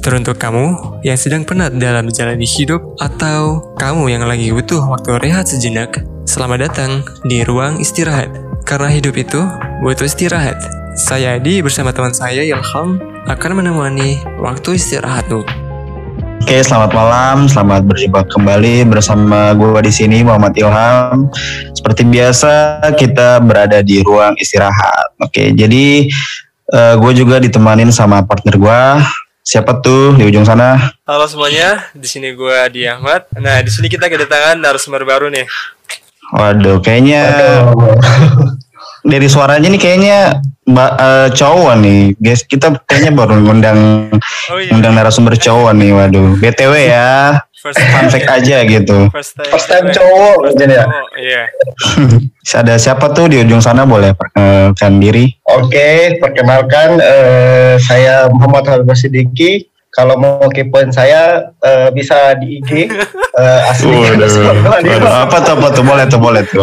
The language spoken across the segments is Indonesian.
Teruntuk kamu yang sedang penat dalam menjalani hidup atau kamu yang lagi butuh waktu rehat sejenak, selamat datang di ruang istirahat. Karena hidup itu butuh istirahat. Saya Adi bersama teman saya Ilham akan menemani waktu istirahatmu. Oke, selamat malam, selamat berjumpa kembali bersama gue di sini Muhammad Ilham. Seperti biasa kita berada di ruang istirahat. Oke, jadi uh, gue juga ditemanin sama partner gue. Siapa tuh di ujung sana? Halo semuanya, di sini gue Adi Ahmad. Nah, di sini kita kedatangan narasumber baru nih. Waduh, kayaknya dari suaranya nih kayaknya ba, uh, cowok nih guys kita kayaknya baru ngundang oh, iya. ngundang narasumber cowok nih waduh btw ya first fact aja gitu. First time, first time cowok jadi ya? iya. Ada siapa tuh di ujung sana? Boleh perkenalkan diri. Oke okay, perkenalkan uh, saya Muhammad Habib Sidiki kalau mau kepoin saya uh, bisa di IG uh, asli. Apa tuh apa tuh? Boleh tuh boleh tuh.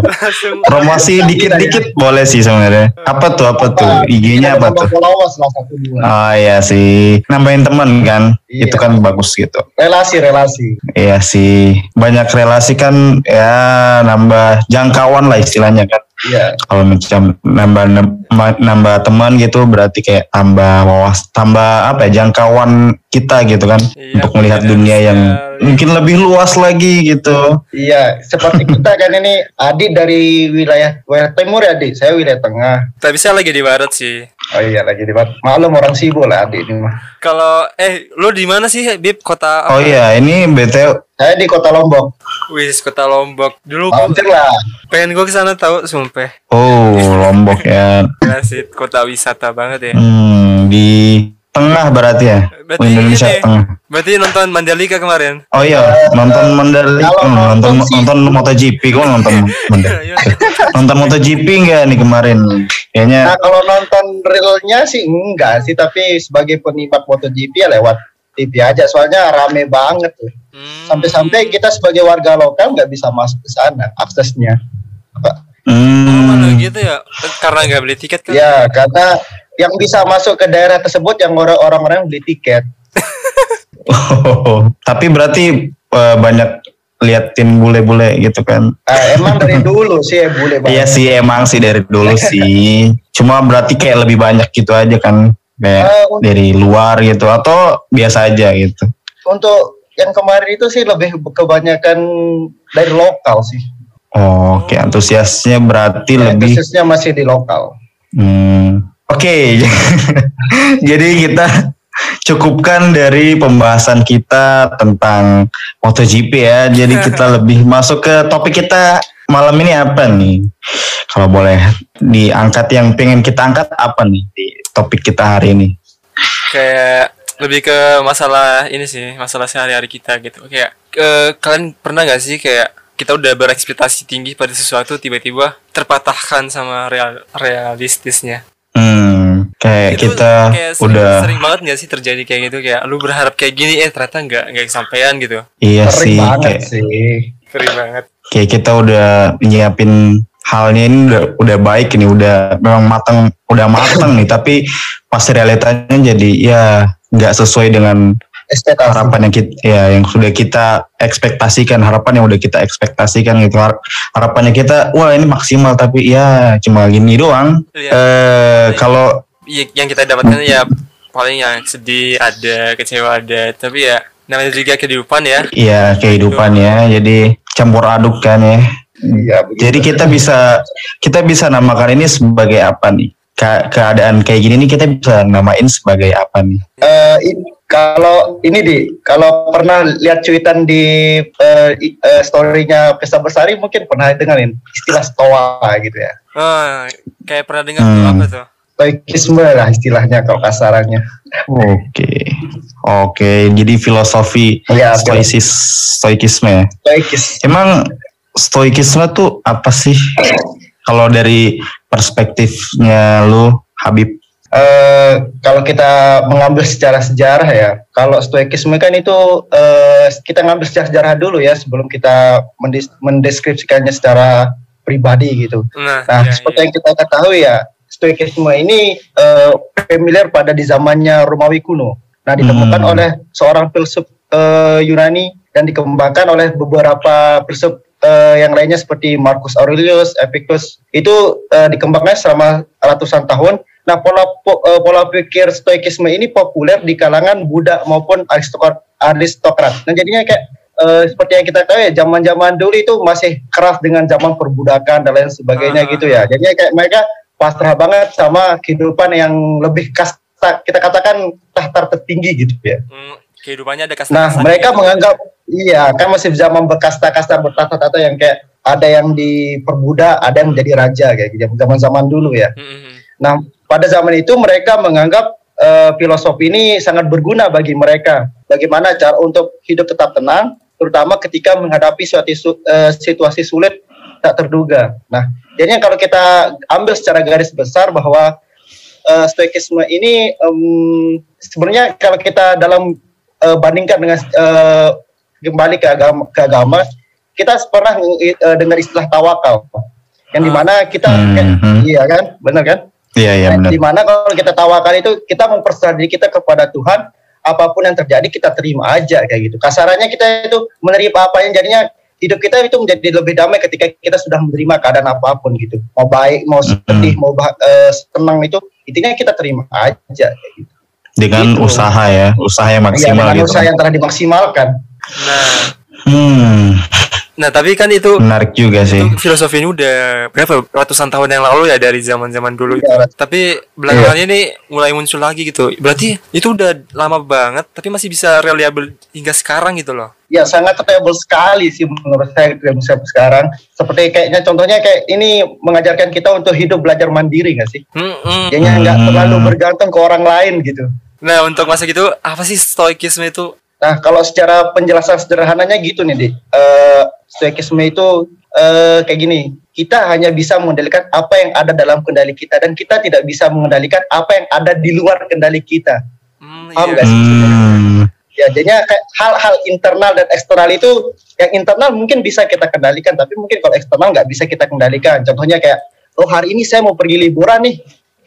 Promosi dikit-dikit boleh sih sebenarnya. Apa tuh apa tuh? IG-nya apa tuh? oh iya sih. Nambahin teman kan? Iya. itu kan bagus gitu. Relasi relasi. Iya sih. Banyak relasi kan ya nambah jangkauan lah istilahnya kan Iya. Kalau macam nambah nambah teman gitu berarti kayak tambah wawas tambah apa ya jangkauan kita gitu kan iya, untuk melihat dunia yang mungkin lebih luas lagi gitu. Iya, seperti kita kan ini Adi dari wilayah wilayah timur ya Adi, saya wilayah tengah. Tapi saya lagi di barat sih. Oh iya lagi di barat. Maklum orang sibuk lah Adi ini mah. Kalau eh lu di mana sih Bib kota? Oh iya ini BTW saya di kota Lombok. Wis kota Lombok. Dulu Hampir lah. Pengen gue ke sana tahu sumpah. Oh Lombok ya. Ya sih kota wisata banget ya. Hmm, di tengah berarti ya. Berarti Indonesia ini, tengah. Berarti nonton Mandalika kemarin. Oh iya, nonton Mandalika, hmm, nonton nonton MotoGP kok nonton iya. nonton MotoGP enggak nih kemarin? Kayaknya Nah, kalau nonton realnya sih enggak sih, tapi sebagai penikmat MotoGP ya lewat TV aja soalnya rame banget tuh. Hmm. Sampai-sampai kita sebagai warga lokal nggak bisa masuk ke sana aksesnya. Hmm. Oh, gitu ya? Karena nggak beli tiket kan? Ya, karena yang bisa masuk ke daerah tersebut yang orang-orang beli tiket. oh, tapi berarti uh, banyak liatin bule-bule gitu kan? Uh, emang dari dulu sih ya bule banget. Iya sih emang sih dari dulu sih. Cuma berarti kayak lebih banyak gitu aja kan? Kayak uh, dari luar gitu atau biasa aja gitu untuk yang kemarin itu sih lebih kebanyakan dari lokal sih oh, oke okay. antusiasnya berarti ya, lebih antusiasnya masih di lokal hmm, oke okay. jadi kita cukupkan dari pembahasan kita tentang MotoGP ya jadi kita lebih masuk ke topik kita malam ini apa nih kalau boleh diangkat yang pengen kita angkat apa nih di topik kita hari ini? Kayak lebih ke masalah ini sih, masalah sehari-hari kita gitu. Kayak ke, kalian pernah gak sih kayak kita udah berekspektasi tinggi pada sesuatu tiba-tiba terpatahkan sama real realistisnya. Hmm, kayak itu kita kayak sering, udah sering banget gak sih terjadi kayak gitu kayak lu berharap kayak gini eh ternyata nggak nggak kesampaian gitu. Iya sering sih, banget kayak, sih. Sering banget. Kayak kita udah nyiapin halnya ini udah udah baik ini udah memang matang udah matang nih. Tapi pas realitanya jadi ya nggak sesuai dengan Ekspektasi. harapan yang kita ya yang sudah kita ekspektasikan harapan yang udah kita ekspektasikan gitu. Harapannya kita wah ini maksimal tapi ya cuma gini doang. Ya, eh kalau iya, yang kita dapatkan ya paling yang sedih ada kecewa ada. Tapi ya namanya juga kehidupan ya. Iya kehidupan ya. Jadi campur aduk kan ya Iya. Jadi kita bisa kita bisa namakan ini sebagai apa nih? Ke keadaan kayak gini nih kita bisa namain sebagai apa nih? Uh, ini, kalau ini di kalau pernah lihat cuitan di uh, uh, storynya Pesta Bersari mungkin pernah dengerin istilah stoa gitu ya. Oh, kayak pernah dengar hmm. apa tuh? Stoikisme lah istilahnya kalau kasarannya. Oke. Okay. Oke, okay, jadi filosofi ya, stoicis stoikisme ya. Stoikis. Emang stoikisme tuh apa sih? Kalau dari perspektifnya lu, Habib? Uh, kalau kita mengambil secara sejarah ya, kalau stoikisme kan itu uh, kita ngambil secara sejarah dulu ya sebelum kita mendes mendeskripsikannya secara pribadi gitu. Nah, nah iya, seperti iya. yang kita ketahui ya, stoikisme ini uh, familiar pada di zamannya Romawi kuno. Nah, ditemukan hmm. oleh seorang filsuf uh, Yunani dan dikembangkan oleh beberapa filsuf uh, yang lainnya seperti Marcus Aurelius, Epictetus. Itu uh, dikembangkan selama ratusan tahun. Nah, pola po, uh, pola pikir stoikisme ini populer di kalangan Buddha maupun aristokrat. aristokrat. Nah, jadinya kayak uh, seperti yang kita tahu ya, zaman-zaman dulu itu masih keras dengan zaman perbudakan dan lain sebagainya uh. gitu ya. Jadinya kayak mereka pasrah banget sama kehidupan yang lebih kasta kita katakan tahta tertinggi gitu ya. Hmm, kehidupannya ada kasta. Nah mereka gitu. menganggap iya kan masih zaman berkasta-kasta bertahta-tahta yang kayak ada yang diperbudak, ada yang menjadi raja kayak gitu zaman-zaman dulu ya. Hmm, hmm, hmm. Nah pada zaman itu mereka menganggap uh, filosofi ini sangat berguna bagi mereka. Bagaimana cara untuk hidup tetap tenang, terutama ketika menghadapi suatu uh, situasi sulit tak terduga. Nah, jadinya kalau kita ambil secara garis besar bahwa uh, stoikisme ini um, sebenarnya kalau kita dalam uh, bandingkan dengan uh, kembali ke agama, ke agama kita pernah uh, dengar istilah tawakal. Yang di mana kita hmm. kan, iya kan? Benar kan? Iya iya benar. di mana kalau kita tawakal itu kita mempercayai diri kita kepada Tuhan apa pun yang terjadi kita terima aja kayak gitu. Kasarannya kita itu menerima apa yang jadinya hidup kita itu menjadi lebih damai ketika kita sudah menerima keadaan apa pun gitu. Mau baik mau sedih mm -hmm. mau uh, senang itu intinya kita terima aja gitu. dengan gitu. usaha ya usaha yang iya, maksimal ya, dengan gitu. usaha yang telah dimaksimalkan nah hmm Nah tapi kan itu menarik juga sih. Filosofi ini udah berapa ratusan tahun yang lalu ya dari zaman zaman dulu. Ya. Tapi belakangan iya. ini mulai muncul lagi gitu. Berarti itu udah lama banget, tapi masih bisa reliable hingga sekarang gitu loh. Ya sangat reliable sekali sih menurut saya sampai sekarang. Seperti kayaknya contohnya kayak ini mengajarkan kita untuk hidup belajar mandiri nggak sih? Hmm, hmm. Jadinya nggak hmm. terlalu bergantung ke orang lain gitu. Nah untuk masa gitu apa sih stoikisme itu? Nah kalau secara penjelasan sederhananya gitu nih, Dik. Uh, stoikisme itu uh, kayak gini. Kita hanya bisa mengendalikan apa yang ada dalam kendali kita dan kita tidak bisa mengendalikan apa yang ada di luar kendali kita. Hmm, paham iya. sih? Hmm. ya jadinya kayak hal-hal internal dan eksternal itu yang internal mungkin bisa kita kendalikan tapi mungkin kalau eksternal nggak bisa kita kendalikan. Contohnya kayak oh hari ini saya mau pergi liburan nih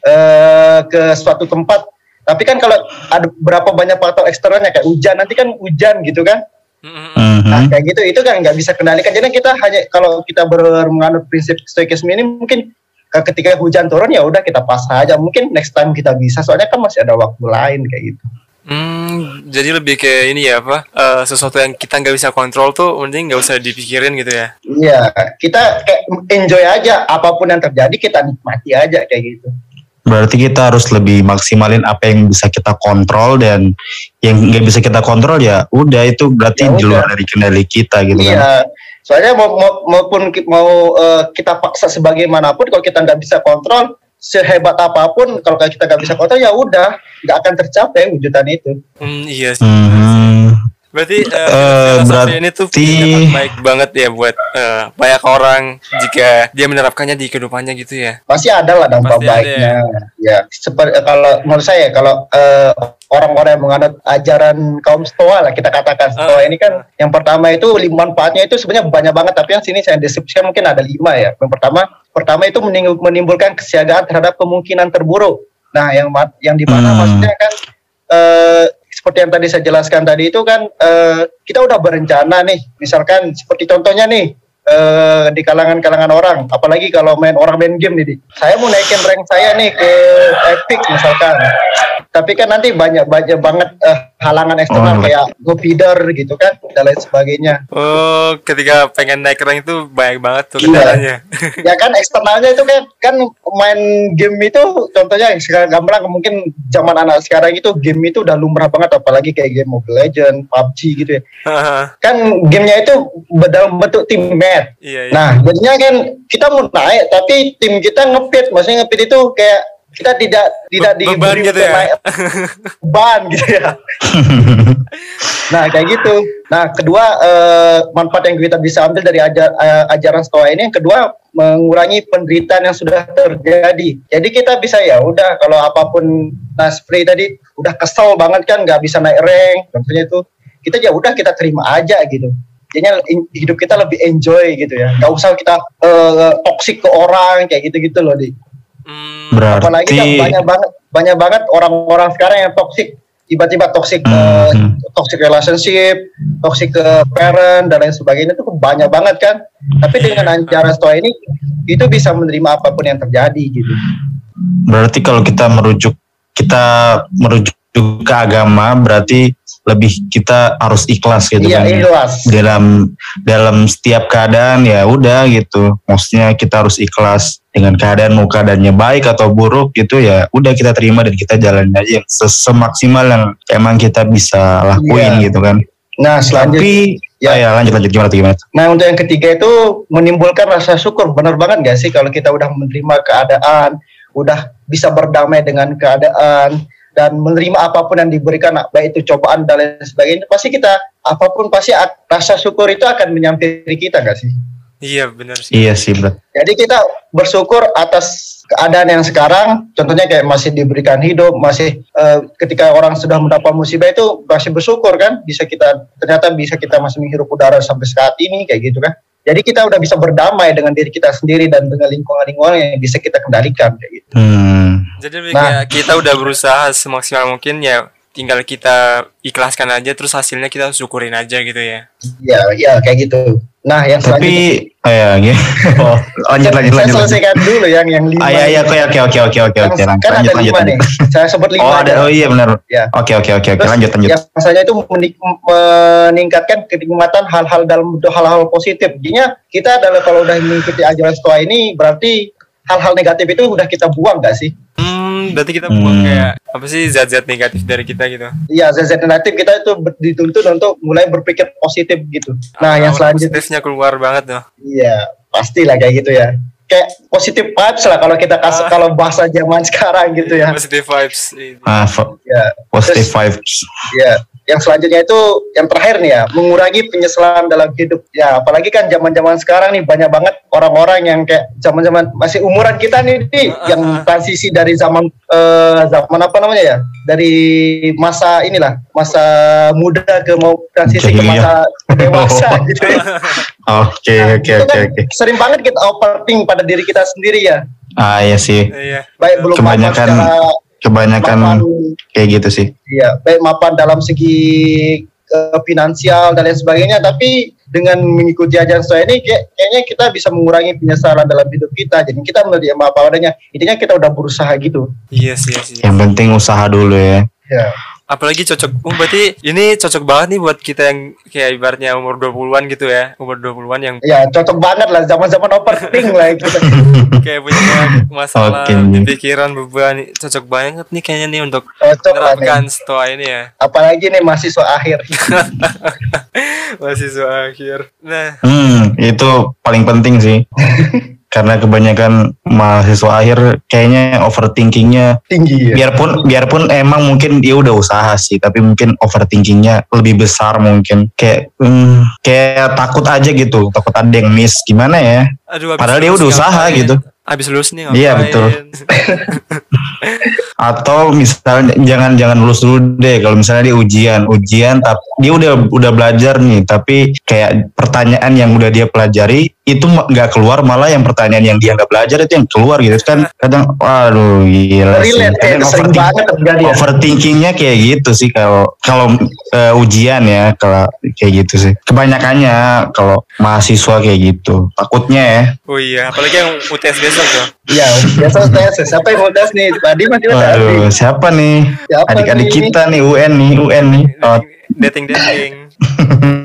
uh, ke suatu tempat. Tapi kan kalau ada berapa banyak faktor eksternalnya kayak hujan nanti kan hujan gitu kan Mm-hmm. Nah kayak gitu itu kan nggak bisa kendalikan. Jadi kita hanya kalau kita menganut prinsip stoikisme ini mungkin ketika hujan turun ya udah kita pas aja. Mungkin next time kita bisa. Soalnya kan masih ada waktu lain kayak gitu. Hmm, jadi lebih kayak ini ya apa? Uh, sesuatu yang kita nggak bisa kontrol tuh, mending nggak usah dipikirin gitu ya? Iya, kita kayak enjoy aja apa pun yang terjadi kita nikmati aja kayak gitu. Berarti kita harus lebih maksimalin apa yang bisa kita kontrol dan yang nggak bisa kita kontrol ya udah itu berarti ya di luar dari kendali kita gitu iya. kan. Soalnya mau, mau, maupun mau uh, kita paksa sebagaimanapun kalau kita nggak bisa kontrol sehebat apa pun kalau kita nggak bisa kontrol ya udah nggak akan tercapai wujudan itu. Hmm, iya sih. Hmm. Berarti uh, uh, berarti ini tuh baik banget ya buat uh, banyak orang jika dia menerapkannya di kehidupannya gitu ya. Pasti ada lah dampak Pasti baiknya. Ya. ya, seperti kalau menurut saya kalau uh, orang-orang yang menganut ajaran kaum Stoa lah kita katakan Stoa uh, ini kan uh. yang pertama itu lima manfaatnya itu sebenarnya banyak banget tapi yang sini saya deskripsikan mungkin ada lima ya. Yang pertama pertama itu menimbulkan kesiagaan terhadap kemungkinan terburuk. Nah, yang yang di mana hmm. maksudnya kan uh, seperti yang tadi saya jelaskan tadi itu kan uh, kita udah berencana nih. Misalkan seperti contohnya nih uh, di kalangan-kalangan orang. Apalagi kalau main orang main game nih saya mau naikin rank saya nih ke epic misalkan tapi kan nanti banyak banyak banget uh, halangan eksternal oh, kayak go feeder gitu kan dan lain sebagainya. Oh, ketika pengen naik rank itu banyak banget tuh kendalanya. Iya. ya kan eksternalnya itu kan kan main game itu contohnya sekarang gambar mungkin zaman anak sekarang itu game itu udah lumrah banget apalagi kayak game Mobile Legend, PUBG gitu ya. kan gamenya itu dalam bentuk tim match. Iya, iya. Nah, jadinya kan kita mau naik tapi tim kita ngepit, maksudnya ngepit itu kayak kita tidak tidak di beban gitu ya? beban gitu ya. Nah kayak gitu. Nah kedua eh, manfaat yang kita bisa ambil dari ajar, eh, ajaran stoa ini yang kedua mengurangi penderitaan yang sudah terjadi. Jadi kita bisa ya udah kalau apa pun nah seperti tadi udah kesel banget kan nggak bisa naik rank contohnya itu kita ya udah kita terima aja gitu. Jadinya hidup kita lebih enjoy gitu ya. Nggak usah kita uh, toksik ke orang kayak gitu gitu loh di Hmm, Berarti apalagi kan banyak banget banyak banget orang-orang sekarang yang toksik tiba-tiba toxic Hmm, eh, hmm. toxic relationship, toxic ke parent dan lain sebagainya itu banyak banget kan. Tapi dengan ajaran stoa ini itu bisa menerima apa pun yang terjadi gitu. Berarti kalau kita merujuk kita merujuk ke agama berarti lebih kita harus ikhlas gitu Iya, kan. ikhlas. Dalam dalam setiap keadaan ya udah gitu. Maksudnya kita harus ikhlas dengan keadaan mau keadaannya baik atau buruk gitu ya udah kita terima dan kita jalanin aja yang ses- semaksimal yang emang kita bisa lakuin Iya. gitu kan. Nah, selanjutnya Tapi Ya. ya. ya lanjut lanjut gimana gimana? Nah untuk yang ketiga itu menimbulkan rasa syukur benar banget gak sih kalau kita udah menerima keadaan, udah bisa berdamai dengan keadaan dan menerima apa pun yang diberikan baik itu cobaan dan lain sebagainya pasti kita apa pun pasti rasa syukur itu akan menyampiri kita gak sih? Iya benar sih. Iya sih bro. Jadi kita bersyukur atas keadaan yang sekarang, contohnya kayak masih diberikan hidup, masih eh, ketika orang sudah mendapat musibah itu masih bersyukur kan, bisa kita ternyata bisa kita masih menghirup udara sampai saat ini kayak gitu kan. Jadi kita udah bisa berdamai dengan diri kita sendiri dan dengan lingkungan-lingkungan yang bisa kita kendalikan kayak gitu. Hmm. Jadi Nah. kayak kita udah berusaha semaksimal mungkin ya tinggal kita ikhlaskan aja terus hasilnya kita syukurin aja gitu ya. Iya, iya kayak gitu. Nah, yang selanjutnya Tapi oh ya gitu. Oh, lanjut lanjut saya lanjut. lanjut. selesaikan dulu yang yang lima. Ah, iya iya oke oke oke oke oke kan lanjut ada lanjut. lima nih. Saya sebut lima. Oh ada oh iya benar. Ya. Oke oke oke oke lanjut lanjut. Yang itu menik- meningkatkan kenikmatan hal-hal dalam hal-hal positif. Jadinya kita adalah kalau udah mengikuti ajaran stoa ini berarti hal-hal negatif itu udah kita buang gak sih? Hmm, berarti kita buang Hmm. kayak apa sih zat-zat negatif dari kita gitu. Iya, zat-zat negatif kita itu dituntut untuk mulai berpikir positif gitu. Nah, yang Aura selanjutnya, positifnya keluar banget tuh. iya pastilah kayak gitu ya. Kayak positif vibes lah kalau kita kasih Ah. kalau bahasa zaman sekarang gitu ya. Positive vibes. Ah Ya, positive vibes. ya. Yang selanjutnya itu yang terakhir nih ya, mengurangi penyesalan dalam hidup. Ya, apalagi kan zaman-zaman sekarang nih banyak banget orang-orang yang kayak zaman-zaman masih umuran kita nih, nih Ah, yang transisi dari zaman eh, zaman apa namanya ya? Dari masa inilah, masa muda ke mau transisi ke masa dewasa Oh. gitu ya. Oke Nah, oke itu oke kan oke. Sering banget kita overthink pada diri kita sendiri ya. Ah iya sih. Iya. Baik belum Kebanyakan- secara Kebanyakan kayak gitu sih. Iya, baik mapan dalam segi eh, finansial dan lain sebagainya, tapi dengan mengikuti ajaran stoa ini kayak, kayaknya kita bisa mengurangi penyesalan dalam hidup kita. Jadi kita menerima apa adanya. Intinya kita udah berusaha gitu. Iya sih, iya sih. Yang penting usaha dulu ya. Ya. Apalagi cocok. Oh, berarti ini cocok banget nih buat kita yang kayak ibaratnya umur 20-an gitu ya. Umur 20-an yang Ya, cocok banget lah zaman-zaman overthink lah kita. kayak punya masalah Oke. di pikiran beban cocok banget nih kayaknya nih untuk Cocok nih. menerapkan stoa ini ya Apalagi nih mahasiswa akhir. mahasiswa akhir nah Hmm itu paling penting sih. Karena kebanyakan mahasiswa akhir kayaknya overthinkingnya Tinggi ya. biarpun biarpun emang mungkin dia udah usaha sih tapi mungkin overthinkingnya lebih besar mungkin kayak hmm, kayak takut aja gitu takut ada yang miss gimana ya aduh Padahal dia udah usaha ngapain? gitu. habis lulus nih Iya, ngapain? betul. atau misalnya jangan jangan lulus dulu deh kalau misalnya dia ujian ujian tapi dia udah udah belajar nih tapi kayak pertanyaan yang udah dia pelajari itu nggak keluar malah yang pertanyaan yang dia nggak belajar itu yang keluar gitu. Kan kadang waduh gila sih. Relate kadang sering overthink- banget terjadi ya. overthinkingnya kayak gitu sih kalau kalau eh, ujian ya kalau kayak gitu sih. Kebanyakannya kalau mahasiswa kayak gitu takutnya ya. Oh iya apalagi yang UTS besok tuh. Iya, biasa tes. Siapa yang mau tes nih? Tadi masih udah waduh siapa nih? Adik-adik kita nih UN nih UN nih. Oh. dating dating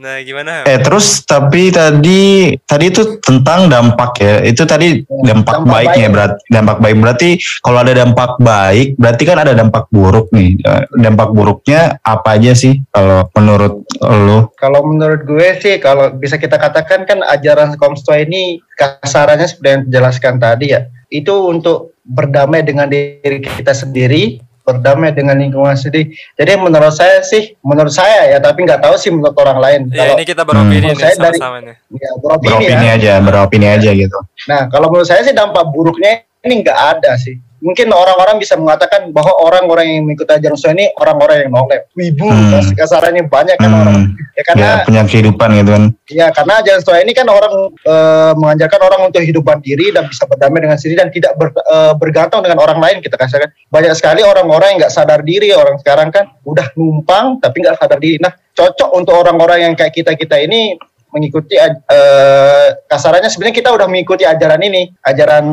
nah gimana? Eh terus tapi tadi tadi itu tentang dampak ya. Itu tadi dampak, Dampak baiknya baik. berarti dampak baik. Berarti kalau ada dampak baik berarti kan ada dampak buruk nih. Eh, dampak buruknya apa aja sih kalau menurut lo Kalau menurut gue sih, kalau bisa kita katakan kan ajaran Komsto ini kasarannya seperti yang dijelaskan tadi ya, itu untuk berdamai dengan diri kita sendiri, berdamai dengan lingkungan sendiri. Jadi menurut saya sih, menurut saya ya, tapi nggak tahu sih menurut orang lain. ya Kalau ini kita beropini Hmm. nih Saya dari- nih ya, beropini, beropini ya. aja beropini aja gitu Nah, kalau menurut saya sih dampak buruknya ini nggak ada sih. Mungkin orang-orang bisa mengatakan bahwa orang-orang yang mengikuti ajaran Stoa ini orang-orang yang nolep, wibu, Hmm. kasarannya banyak kan Hmm. orang. Ya karena Ya punya kehidupan gitu kan. Ya karena ajaran Stoa ini kan orang eh, mengajarkan orang untuk hidup mandiri dan bisa berdamai dengan sendiri dan tidak ber- eh, bergantung dengan orang lain kita katakan. Banyak sekali orang-orang yang nggak sadar diri orang sekarang kan udah numpang tapi nggak sadar diri. Nah cocok untuk orang-orang yang kayak kita kita ini mengikuti eh, kasarannya sebenarnya kita udah mengikuti ajaran ini, ajaran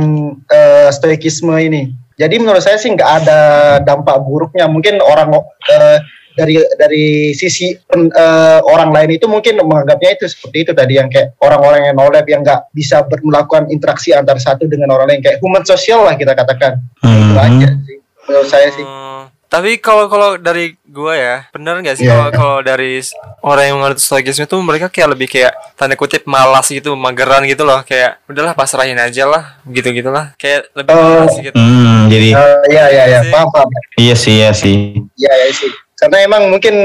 eh, stoikisme ini. Jadi menurut saya sih nggak ada dampak buruknya. Mungkin orang eh, dari dari sisi pen- eh, orang lain itu mungkin menganggapnya itu seperti itu tadi yang kayak orang-orang yang nolep yang nggak bisa ber- melakukan interaksi antara satu dengan orang lain kayak human sosial lah kita katakan itu Mhm. aja sih menurut saya sih Hmm, tapi kalau kalau dari gua ya, bener nggak sih Iya. kalau kalau dari orang yang mengerti stoikisme itu mereka kayak lebih kayak tanda kutip malas gitu, mageran gitu loh, kayak udahlah pasrahin aja lah, gitu gitulah, kayak lebih Oh. malas gitu. Hmm, jadi Eh, iya iya iya Sih. paham paham iya sih iya sih. iya iya sih karena emang mungkin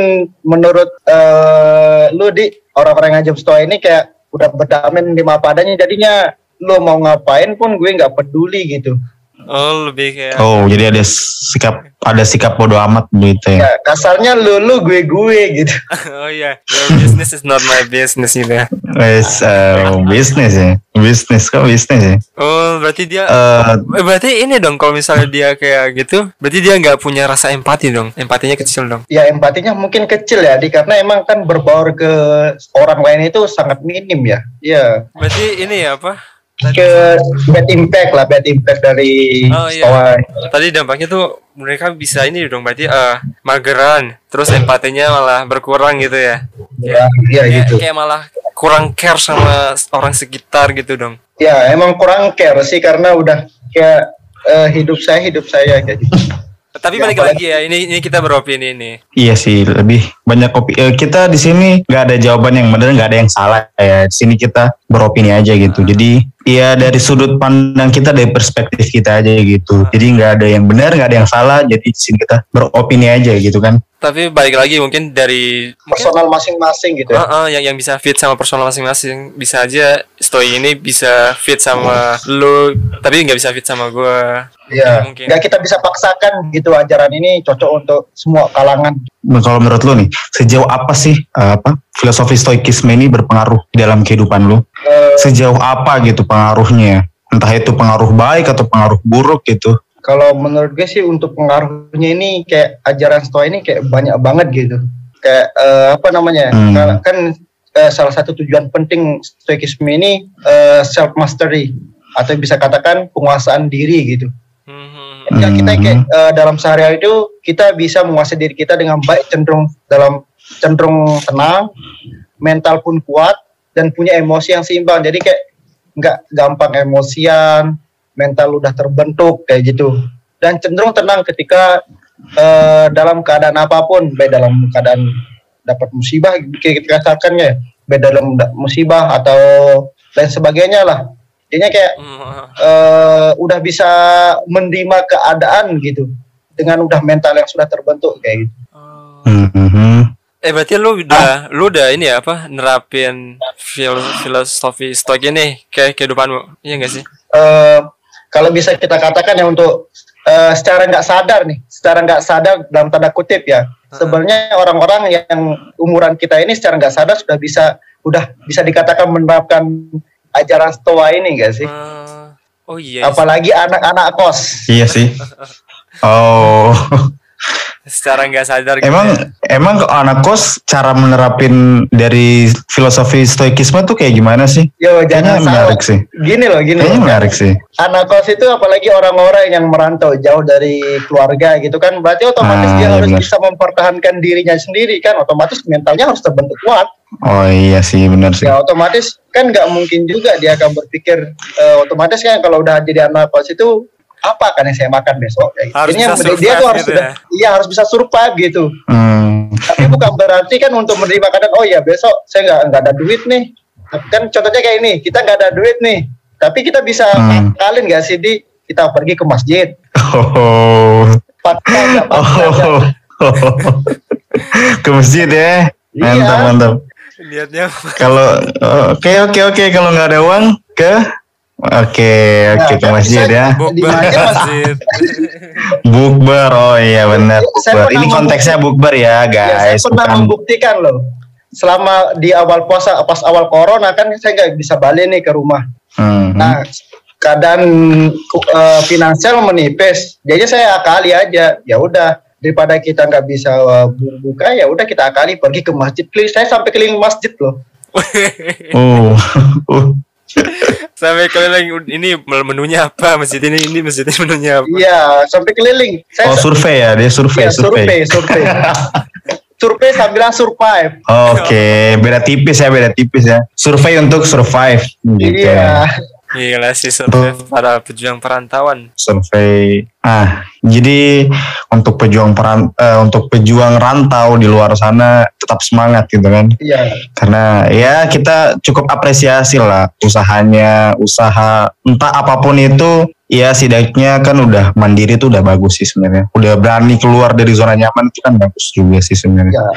menurut eh, lu di orang-orang yang stoa ini kayak udah berdamai di apa adanya jadinya lu mau ngapain pun gue nggak peduli gitu Oh lebih kayak Oh, jadi ada sikap ada sikap bodoh amat begitu ya. ya kasarnya lu lu gue gue gitu oh iya, your business is not my business gitu ya. Wes eh, bisnis ya. Bisnis kok bisnis ya. Oh berarti dia Eh, Eh, berarti ini dong kalau misalnya dia kayak gitu, berarti dia nggak punya rasa empati dong, empatinya kecil dong. ya empatinya mungkin kecil ya di karena emang kan berbaur ke orang lain itu sangat minim ya iya Berarti ini ya apa? Ke bad impact lah bad impact dari Oh, iya. Tadi dampaknya tuh mereka bisa ini dong berarti eh mageran, terus empatinya malah berkurang gitu ya. ya iya Kayak, gitu kayak malah kurang care sama orang sekitar gitu dong. ya emang kurang care sih karena udah kayak eh, hidup saya hidup saya kayak gitu Tapi Ya, balik apalagi- lagi ya, ini ini kita beropini nih. iya sih lebih banyak kopi. eh, kita di sini nggak ada jawaban yang benar, nggak ada yang salah ya. Di sini kita beropini aja gitu. Jadi ya dari sudut pandang kita dari perspektif kita aja gitu. Jadi nggak ada yang benar, nggak ada yang salah. Jadi di sini kita beropini aja gitu kan. Tapi balik lagi mungkin dari mungkin personal masing-masing gitu ya. Ah, ah, yang yang bisa fit sama personal masing-masing bisa aja story ini bisa fit sama lu tapi nggak bisa fit sama gua Iya, mungkin. nggak kita bisa paksakan gitu ajaran ini cocok untuk semua kalangan. Nah, Kalau menurut lu nih, sejauh apa sih eh, apa filosofi stoikisme ini berpengaruh di dalam kehidupan lu? Eh, Sejauh apa gitu pengaruhnya? Entah itu pengaruh baik atau pengaruh buruk gitu. kalau menurut gue sih untuk pengaruhnya ini kayak ajaran stoa ini kayak banyak banget gitu. Kayak eh, apa namanya? Hmm. Kalau Kan eh, salah satu tujuan penting stoikisme ini self mastery atau bisa katakan penguasaan diri gitu. Mhm. Ketika kita Hmm. kayak eh, dalam sehari itu kita bisa menguasai diri kita dengan baik cenderung dalam cenderung tenang, mental pun kuat dan punya emosi yang seimbang. Jadi kayak nggak gampang emosian, mental udah terbentuk kayak gitu. Dan cenderung tenang ketika eh, dalam keadaan apa pun, baik dalam keadaan dapat musibah kayak kita katakan ya, baik dalam da- musibah atau lain sebagainya lah. Jadinya kayak eh, udah bisa menerima keadaan gitu dengan udah mental yang sudah terbentuk kayak gitu. Oh. Mhm. Eh berarti lu udah lu udah ini ya apa nerapin fil filosofi stoik ini kayak kehidupanmu iya gak sih? Eh, kalau bisa kita katakan ya untuk eh, secara nggak sadar nih, secara nggak sadar dalam tanda kutip ya, sebenarnya orang-orang yang umuran kita ini secara nggak sadar sudah bisa udah bisa dikatakan menerapkan ajaran stoa ini enggak sih? Eh, oh iya. Apalagi anak-anak kos. Iya sih. Oh, Secara nggak sadar gitu emang ya. emang ke anak kos cara menerapin dari filosofi stoikisme tuh kayak gimana sih? Yo Kayaknya jangan salah. menarik sih. Gini loh, gini. Kayaknya loh. menarik sih. anak kos itu apalagi orang-orang yang merantau jauh dari keluarga gitu kan berarti otomatis Ah, dia iya harus benar. bisa mempertahankan dirinya sendiri kan otomatis mentalnya harus terbentuk kuat Oh iya sih, benar sih. ya otomatis kan nggak mungkin juga dia akan berpikir eh, otomatis kan kalau udah jadi anak kos itu apa kan yang saya makan besok Kayak gitu. Harus bisa dia tuh survive harus gitu sudah iya harus bisa survive gitu Hmm. tapi bukan berarti kan untuk menerima keadaan oh ya besok saya nggak nggak ada duit nih kan contohnya kayak ini kita nggak ada duit nih tapi kita bisa Hmm. kalian nggak sih di kita pergi ke masjid Oh. Oh. Ke masjid ya. Mantap, Iya. mantap. Niatnya Kalau oke oke oke kalau nggak ada uang ke Oke, oke ke Nah, masjid ya. Bukber masjid masjid. Bukber, oh iya benar. Ini konteksnya bukber ya, Ya, saya guys. pernah Bukan membuktikan loh. Selama di awal puasa, pas awal corona kan saya nggak bisa balik nih ke rumah. Hmm. Nah, keadaan eh, finansial menipis, jadi saya akali aja. Ya udah, daripada kita nggak bisa bu- buka, ya udah kita akali pergi ke masjid. Saya sampai keliling masjid loh. Oh. Sampai kalian ini menunya apa masjid ini ini masjid ini menunya apa? Iya, sampai keliling. Saya Oh, survei ya, dia survei, Iya, survei, survei. survei. survei sambil survive. Oke, beda tipis ya, beda tipis ya. Survei untuk survive gitu. Iya. Gila sih survive para pejuang perantauan. Survei. Ah, jadi untuk pejuang peran eh, untuk pejuang rantau di luar sana tetap semangat gitu kan. Iya. Karena ya kita cukup apresiasi lah usahanya, usaha entah apa pun itu ya setidaknya kan udah mandiri tuh udah bagus sih sebenarnya. Udah berani keluar dari zona nyaman itu kan bagus juga sih sebenarnya. Ya.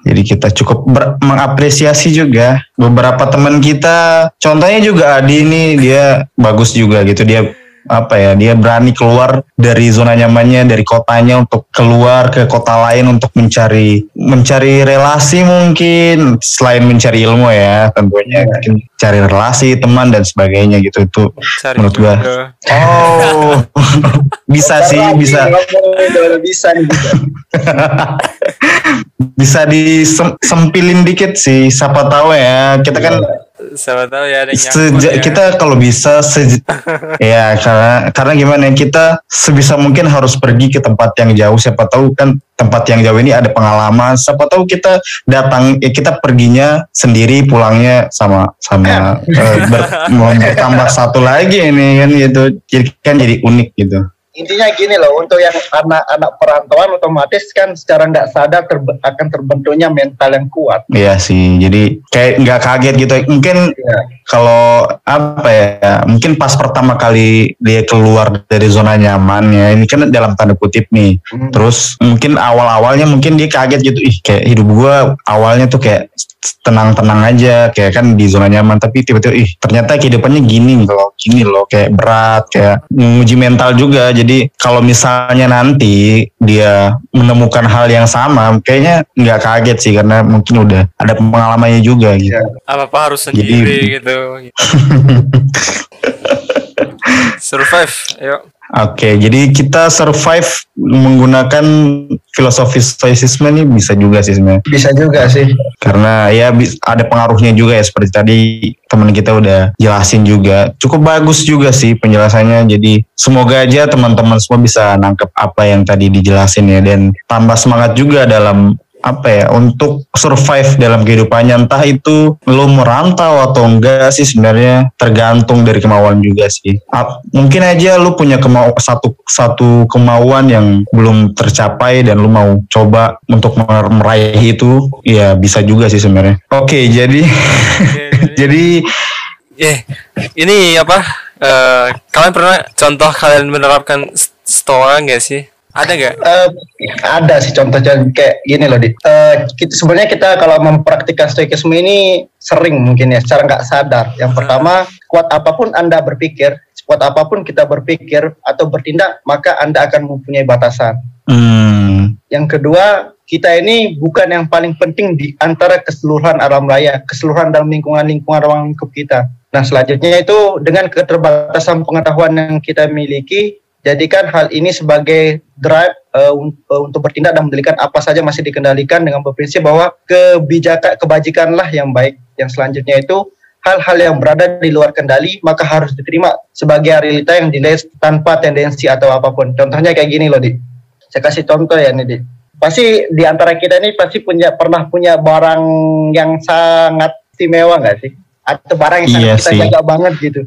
Jadi kita cukup ber- mengapresiasi juga beberapa teman kita. Contohnya juga Adi ini dia bagus juga gitu dia apa ya dia berani keluar dari zona nyamannya dari kotanya untuk keluar ke kota lain untuk mencari mencari relasi mungkin. Selain mencari ilmu ya tentunya mungkin cari relasi teman dan sebagainya gitu. Itu Cari Menurut gua. oh. Bisa sih bisa. Bisa bisa. bisa disempilin dikit sih siapa tahu ya. Kita kan Siapa tahu ya ada Seja- ya. kita kalau bisa se- ya karena karena gimana ya, kita sebisa mungkin harus pergi ke tempat yang jauh. Siapa tahu kan tempat yang jauh ini ada pengalaman. Siapa tahu kita datang ya kita perginya sendiri pulangnya sama sama eh, ber- bertambah satu lagi ini kan gitu. Jadi kan jadi unik gitu Intinya gini loh, untuk yang anak-anak perantauan otomatis kan secara nggak sadar terbe- akan terbentuknya mental yang kuat. Iya sih jadi kayak nggak kaget gitu mungkin Ya. Kalau apa ya mungkin pas pertama kali dia keluar dari zona nyaman ya ini kan dalam tanda kutip nih Hmm. terus mungkin awal-awalnya mungkin dia kaget gitu ih kayak hidup gua awalnya tuh kayak tenang-tenang aja kayak kan di zona nyaman tapi tiba-tiba ih ternyata kehidupannya gini loh gini loh kayak berat kayak menguji mental juga jadi kalau misalnya nanti dia menemukan hal yang sama kayaknya nggak kaget sih karena mungkin udah ada pengalamannya juga gitu Ya. apa apa harus Jadi- sendiri gitu. Survive, yuk. Oke, jadi kita survive menggunakan filosofi stoicisme ini bisa juga sih sebenarnya. Bisa juga sih. Karena ya ada pengaruhnya juga ya seperti tadi teman kita udah jelasin juga. Cukup bagus juga sih penjelasannya. Jadi semoga aja teman-teman semua bisa nangkep apa yang tadi dijelasin ya dan tambah semangat juga dalam apa ya untuk survive dalam kehidupannya entah itu lo merantau atau enggak sih sebenarnya tergantung dari kemauan juga sih Ap- mungkin aja lu punya kemau satu satu kemauan yang belum tercapai dan lu mau coba untuk mer- meraih itu ya bisa juga sih sebenarnya oke jadi Oke, jadi- Eh, ini apa? eh, kalian pernah contoh kalian menerapkan st- stoa nggak sih? Ada nggak? Eh, ada sih contohnya kayak gini loh, Dit. Eh, kita, sebenarnya kita kalau mempraktikkan stoikisme ini sering mungkin ya secara nggak sadar. Yang pertama, kuat apa pun Anda berpikir, kuat apa pun kita berpikir atau bertindak, maka Anda akan mempunyai batasan. hmm, Yang kedua, kita ini bukan yang paling penting di antara keseluruhan alam raya, keseluruhan dalam lingkungan-lingkungan ruang lingkup kita. Nah, selanjutnya itu dengan keterbatasan pengetahuan yang kita miliki, jadikan hal ini sebagai drive eh, eh, untuk bertindak dan mengendalikan apa saja masih dikendalikan dengan berprinsip bahwa kebijakan kebajikanlah yang baik. Yang selanjutnya itu hal-hal yang berada di luar kendali maka harus diterima sebagai realita yang dilihat tanpa tendensi atau apa pun. Contohnya kayak gini loh, Di. Saya kasih contoh ya nih, Di. Pasti di antara kita ini pasti punya pernah punya barang yang sangat istimewa nggak sih? Atau barang yang sangat Iya kita sih. jaga banget gitu.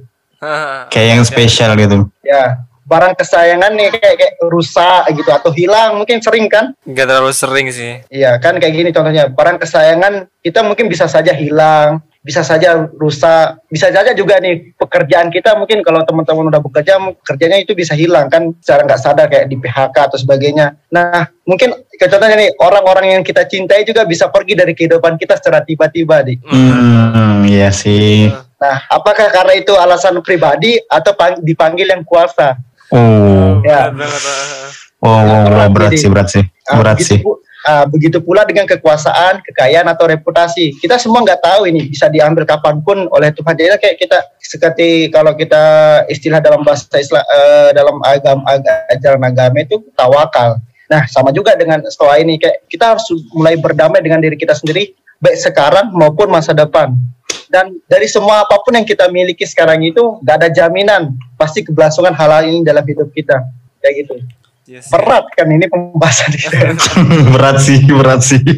kayak yang spesial gitu Ya, barang kesayangan nih kayak, kayak rusak gitu atau hilang mungkin sering kan? Nggak terlalu sering sih. Iya kan kayak gini contohnya barang kesayangan kita mungkin bisa saja hilang, bisa saja rusak, bisa saja juga nih pekerjaan kita mungkin kalau teman-teman udah bekerja kerjanya itu bisa hilang kan secara nggak sadar kayak di PHK atau sebagainya. Nah mungkin contohnya nih orang-orang yang kita cintai juga bisa pergi dari kehidupan kita secara tiba-tiba di. hmm, iya sih Nah, apakah karena itu alasan pribadi atau pang- dipanggil yang kuasa? Oh, Ya. Oh, oh, oh, berat sih, berat sih, Ah, berat sih. ah, begitu pula dengan kekuasaan, kekayaan atau reputasi. Kita semua nggak tahu ini bisa diambil kapan pun oleh Tuhan. Jadi kayak kita seperti kalau kita istilah dalam bahasa Islam eh, dalam agama aga- ajaran agama itu tawakal. Nah sama juga dengan setelah ini kayak kita harus mulai berdamai dengan diri kita sendiri baik sekarang maupun masa depan. Dan dari semua apa pun yang kita miliki sekarang itu nggak ada jaminan pasti keberlangsungan hal ini dalam hidup kita kayak gitu. Yes. Berat kan ini pembahasan kita. berat sih, berat sih.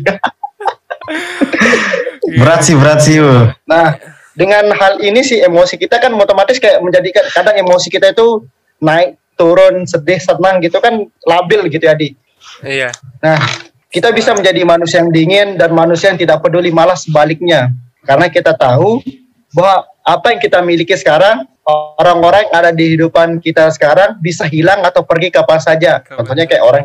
berat sih, berat sih. Nah, dengan hal ini sih emosi kita kan otomatis kayak menjadikan kadang emosi kita itu naik, turun, sedih, senang gitu kan labil gitu ya, Di. Iya. Nah, kita bisa menjadi manusia yang dingin dan manusia yang tidak peduli malah sebaliknya. Karena kita tahu bahwa apa yang kita miliki sekarang, orang-orang yang ada di kehidupan kita sekarang bisa hilang atau pergi kapan saja. Contohnya kayak orang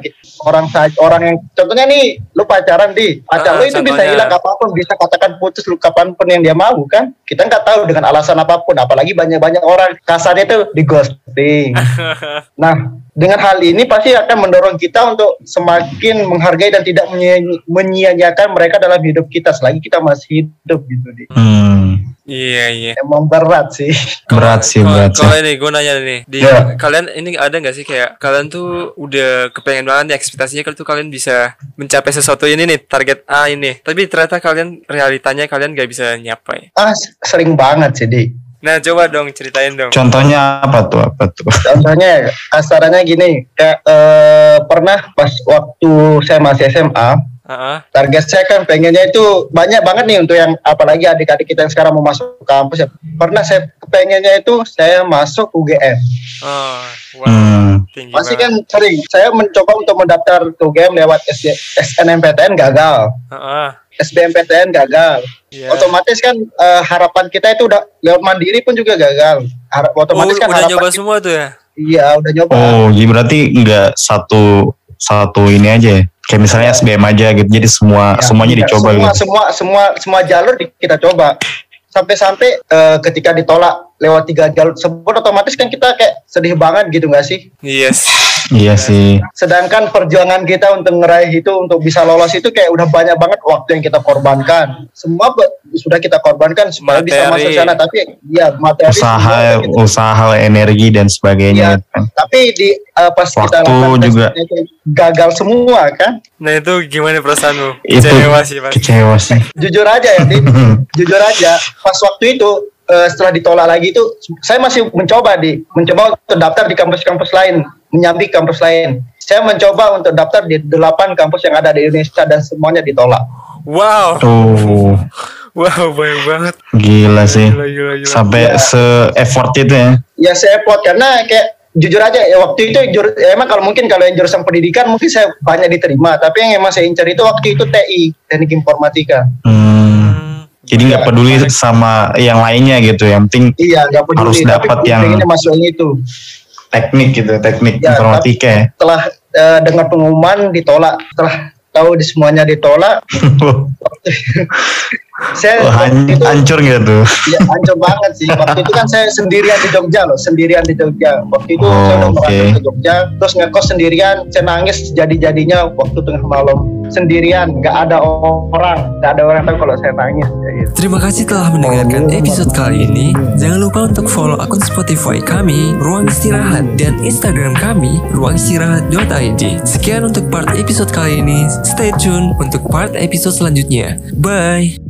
orang orang yang contohnya nih pacaran di Ah, pacar lu itu bisa hilang kapan pun bisa katakan putus lu kapan pun yang dia mau kan kita nggak tahu dengan alasan apa pun apalagi banyak-banyak orang kasarnya itu di ghosting Nah, dengan hal ini pasti akan mendorong kita untuk semakin menghargai dan tidak menyia- menyia-nyiakan mereka dalam hidup kita selagi kita masih hidup gitu. Di. Hmm, Iya, iya. Emang berat sih. berat sih, Kalau- berat sih. Kalau ini gue nanya nih, di Ya. kalian ini ada nggak sih kayak kalian tuh udah kepengen banget nih ekspektasinya kalau tuh kalian bisa mencapai sesuatu ini nih target A ini, tapi ternyata kalian realitanya kalian nggak bisa nyapai. Ah, sering banget sih, Di. Nah coba dong ceritain dong. Contohnya apa tuh? Apa tuh? Contohnya kasarannya gini, kayak eh, pernah pas waktu saya masih SMA, Ah, target saya kan pengennya itu banyak banget nih untuk yang apalagi adik-adik kita yang sekarang mau masuk kampus ya. Pernah saya pengennya itu saya masuk UGM. oh, wow, Hmm, tinggi Masih kan sering. Saya mencoba untuk mendaftar ke UGM lewat SD, SNMPTN gagal. Ah, SBMPTN gagal. iya. Otomatis kan eh, harapan kita itu udah lewat mandiri pun juga gagal. Harap, Oh, otomatis kan udah nyoba kita- semua tuh ya? Iya, udah nyoba. Oh, jadi berarti nggak satu satu ini aja ya? Kayak misalnya SBM aja gitu. Jadi semua Ya, semuanya iya, dicoba semua, gitu. semua semua semua jalur di- kita coba. Sampai-sampai eh, ketika ditolak lewat tiga jalur tersebut otomatis kan kita kayak sedih banget gitu nggak sih? Yes. Iya sih. Sedangkan perjuangan kita untuk ngeraih itu untuk bisa lolos itu kayak udah banyak banget waktu yang kita korbankan. Semua be- sudah kita korbankan supaya bisa masuk sana tapi ya materi Usaha, kita- usaha, energi dan sebagainya. Iya. kan. tapi di eh, pas kita Waktu tes juga. itu gagal semua kan. Nah itu gimana perasaanmu? Itu Kecewa sih pasti. kecewa sih. Jujur aja ya, jujur aja. Pas waktu itu eh, setelah ditolak lagi itu saya masih mencoba di mencoba untuk daftar di kampus-kampus lain, menyambi kampus lain. Saya mencoba untuk daftar di delapan kampus yang ada di Indonesia dan semuanya ditolak. Wow, Tuh, wow banyak banget. gila sih. Gila, gila, gila. Sampai Iya. se-effort itu ya. Ya saya plot karena kayak jujur aja ya waktu itu jur, ya emang kalau mungkin kalau yang jurusan pendidikan mungkin saya banyak diterima tapi yang emang saya incar itu waktu itu TI teknik informatika Hmm. Hmm, Jadi nggak Iya, peduli sama yang lainnya gitu. Yang penting iya nggak peduli Harus dapat yang- pengennya masuk itu teknik gitu, teknik Ya, informatika ya. setelah eh, dengar pengumuman ditolak setelah tahu di semuanya ditolak saya waktu itu hancur gitu. ya hancur banget sih waktu itu kan saya sendirian di Jogja loh sendirian di Jogja waktu itu Oh, saya udah merantau ke Jogja terus ngekos sendirian saya nangis jadi jadinya waktu tengah malam sendirian nggak ada orang nggak ada orang tahu kalau saya nangis gitu. Terima kasih telah mendengarkan episode kali ini. Jangan lupa untuk follow akun Spotify kami, Ruang Istirahat, dan Instagram kami, ruangistirahat.id. Sekian untuk part episode kali ini. Stay tune untuk part episode selanjutnya. Bye.